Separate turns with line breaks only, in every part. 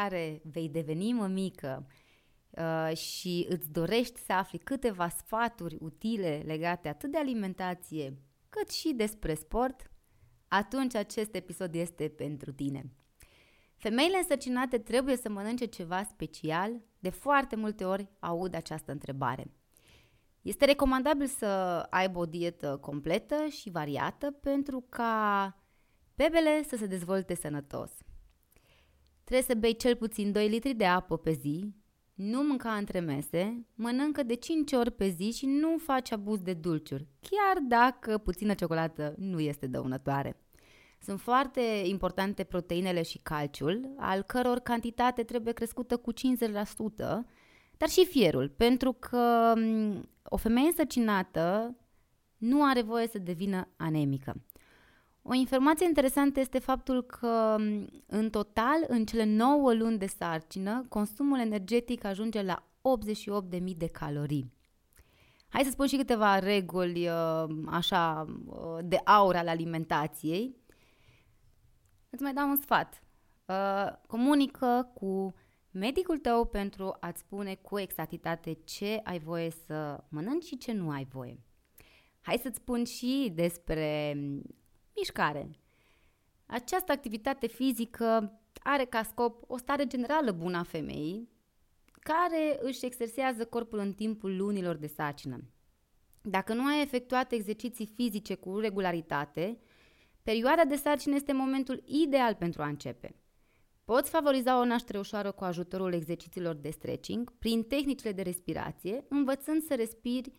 care vei deveni mămică uh, și îți dorești să afli câteva sfaturi utile legate atât de alimentație cât și despre sport, atunci acest episod este pentru tine. Femeile însărcinate trebuie să mănânce ceva special? De foarte multe ori aud această întrebare. Este recomandabil să aibă o dietă completă și variată pentru ca bebele să se dezvolte sănătos. Trebuie să bei cel puțin 2 litri de apă pe zi, nu mânca între mese, mănâncă de 5 ori pe zi și nu faci abuz de dulciuri, chiar dacă puțină ciocolată nu este dăunătoare. Sunt foarte importante proteinele și calciul, al căror cantitate trebuie crescută cu 50%, dar și fierul, pentru că o femeie însăcinată nu are voie să devină anemică. O informație interesantă este faptul că, în total, în cele 9 luni de sarcină, consumul energetic ajunge la 88.000 de calorii. Hai să spun și câteva reguli uh, așa uh, de aur al alimentației. Îți mai dau un sfat. Uh, comunică cu medicul tău pentru a-ți spune cu exactitate ce ai voie să mănânci și ce nu ai voie. Hai să-ți spun și despre mișcare. Această activitate fizică are ca scop o stare generală bună a femeii, care își exersează corpul în timpul lunilor de sarcină. Dacă nu ai efectuat exerciții fizice cu regularitate, perioada de sarcină este momentul ideal pentru a începe. Poți favoriza o naștere ușoară cu ajutorul exercițiilor de stretching, prin tehnicile de respirație, învățând să respiri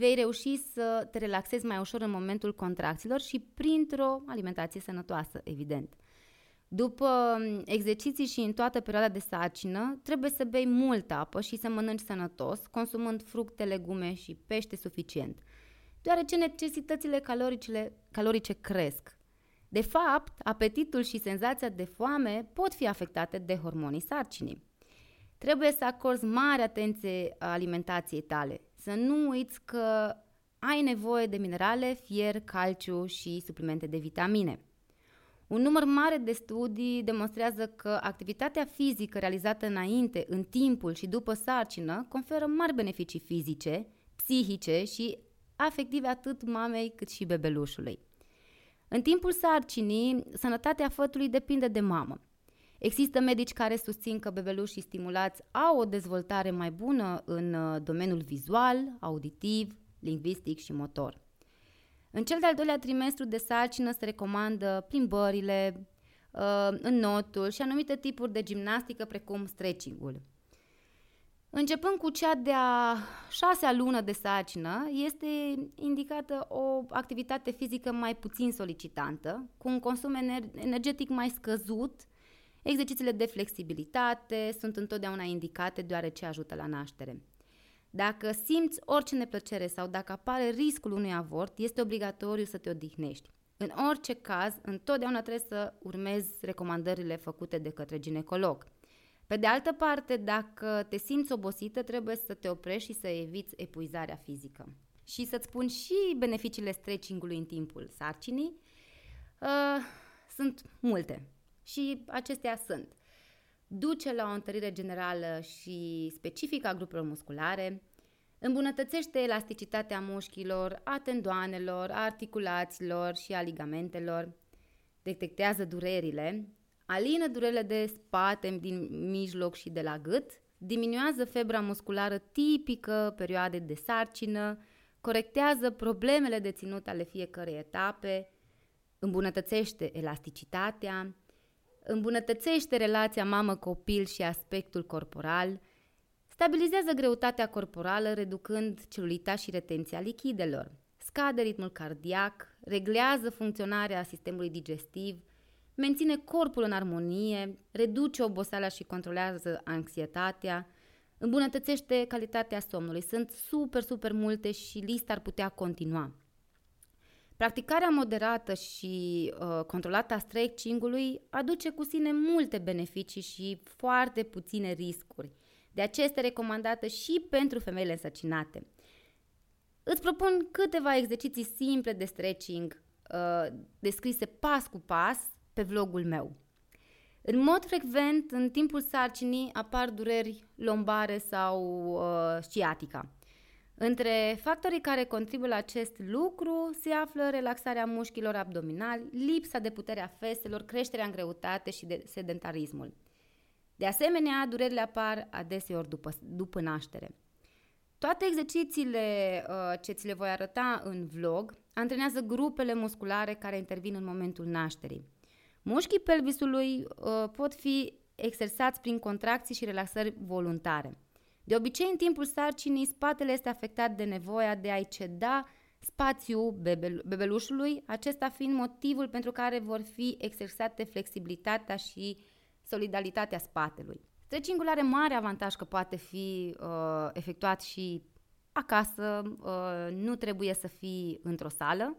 vei reuși să te relaxezi mai ușor în momentul contracțiilor și printr-o alimentație sănătoasă, evident. După mm, exerciții și în toată perioada de sarcină, trebuie să bei multă apă și să mănânci sănătos, consumând fructe, legume și pește suficient, deoarece necesitățile calorice, calorice cresc. De fapt, apetitul și senzația de foame pot fi afectate de hormonii sarcinii. Trebuie să acorzi mare atenție alimentației tale, să nu uiți că ai nevoie de minerale, fier, calciu și suplimente de vitamine. Un număr mare de studii demonstrează că activitatea fizică realizată înainte, în timpul și după sarcină conferă mari beneficii fizice, psihice și afective atât mamei cât și bebelușului. În timpul sarcinii, sănătatea fătului depinde de mamă. Există medici care susțin că bebelușii stimulați au o dezvoltare mai bună în uh, domeniul vizual, auditiv, lingvistic și motor. În cel de-al doilea trimestru de sarcină se recomandă plimbările, uh, în notul și anumite tipuri de gimnastică precum stretching-ul. Începând cu cea de-a șasea lună de sarcină, este indicată o activitate fizică mai puțin solicitantă, cu un consum energetic mai scăzut Exercițiile de flexibilitate sunt întotdeauna indicate deoarece ajută la naștere. Dacă simți orice neplăcere sau dacă apare riscul unui avort, este obligatoriu să te odihnești. În orice caz, întotdeauna trebuie să urmezi recomandările făcute de către ginecolog. Pe de altă parte, dacă te simți obosită, trebuie să te oprești și să eviți epuizarea fizică. Și să-ți spun și beneficiile stretching-ului în timpul sarcinii. Uh, sunt multe. Și acestea sunt. Duce la o întărire generală și specifică a grupurilor musculare, îmbunătățește elasticitatea mușchilor, a tendoanelor, a articulațiilor și a ligamentelor, detectează durerile, alină durerile de spate din mijloc și de la gât, diminuează febra musculară tipică perioade de sarcină, corectează problemele de ținut ale fiecărei etape, îmbunătățește elasticitatea, îmbunătățește relația mamă-copil și aspectul corporal, stabilizează greutatea corporală reducând celulita și retenția lichidelor, scade ritmul cardiac, reglează funcționarea sistemului digestiv, menține corpul în armonie, reduce oboseala și controlează anxietatea, îmbunătățește calitatea somnului. Sunt super, super multe și lista ar putea continua. Practicarea moderată și uh, controlată a stretching-ului aduce cu sine multe beneficii și foarte puține riscuri. De aceea este recomandată și pentru femeile însărcinate. Îți propun câteva exerciții simple de stretching uh, descrise pas cu pas pe vlogul meu. În mod frecvent, în timpul sarcinii apar dureri lombare sau uh, sciatica. Între factorii care contribuie la acest lucru se află relaxarea mușchilor abdominali, lipsa de putere a feselor, creșterea în greutate și de sedentarismul. De asemenea, durerile apar adeseori după, după naștere. Toate exercițiile uh, ce ți le voi arăta în vlog antrenează grupele musculare care intervin în momentul nașterii. Mușchii pelvisului uh, pot fi exersați prin contracții și relaxări voluntare. De obicei, în timpul sarcinii, spatele este afectat de nevoia de a-i ceda spațiu bebel- bebelușului, acesta fiind motivul pentru care vor fi exersate flexibilitatea și solidaritatea spatelui. Stretching-ul are mare avantaj că poate fi uh, efectuat și acasă, uh, nu trebuie să fii într-o sală.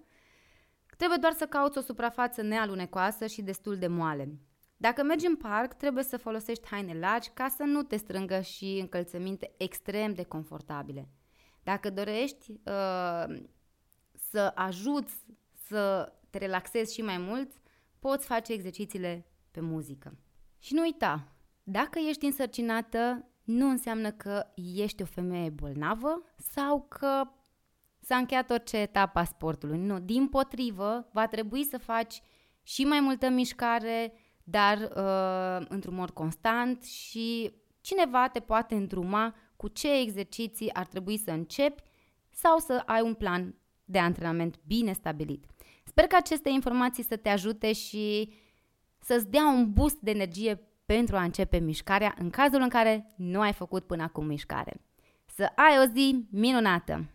Trebuie doar să cauți o suprafață nealunecoasă și destul de moale. Dacă mergi în parc, trebuie să folosești haine largi ca să nu te strângă și încălțăminte extrem de confortabile. Dacă dorești uh, să ajuți să te relaxezi și mai mult, poți face exercițiile pe muzică. Și nu uita, dacă ești însărcinată, nu înseamnă că ești o femeie bolnavă sau că s-a încheiat orice etapă a sportului. Nu, din potrivă, va trebui să faci și mai multă mișcare, dar uh, într-un mod constant și cineva te poate îndruma cu ce exerciții ar trebui să începi sau să ai un plan de antrenament bine stabilit. Sper că aceste informații să te ajute și să-ți dea un boost de energie pentru a începe mișcarea în cazul în care nu ai făcut până acum mișcare. Să ai o zi minunată!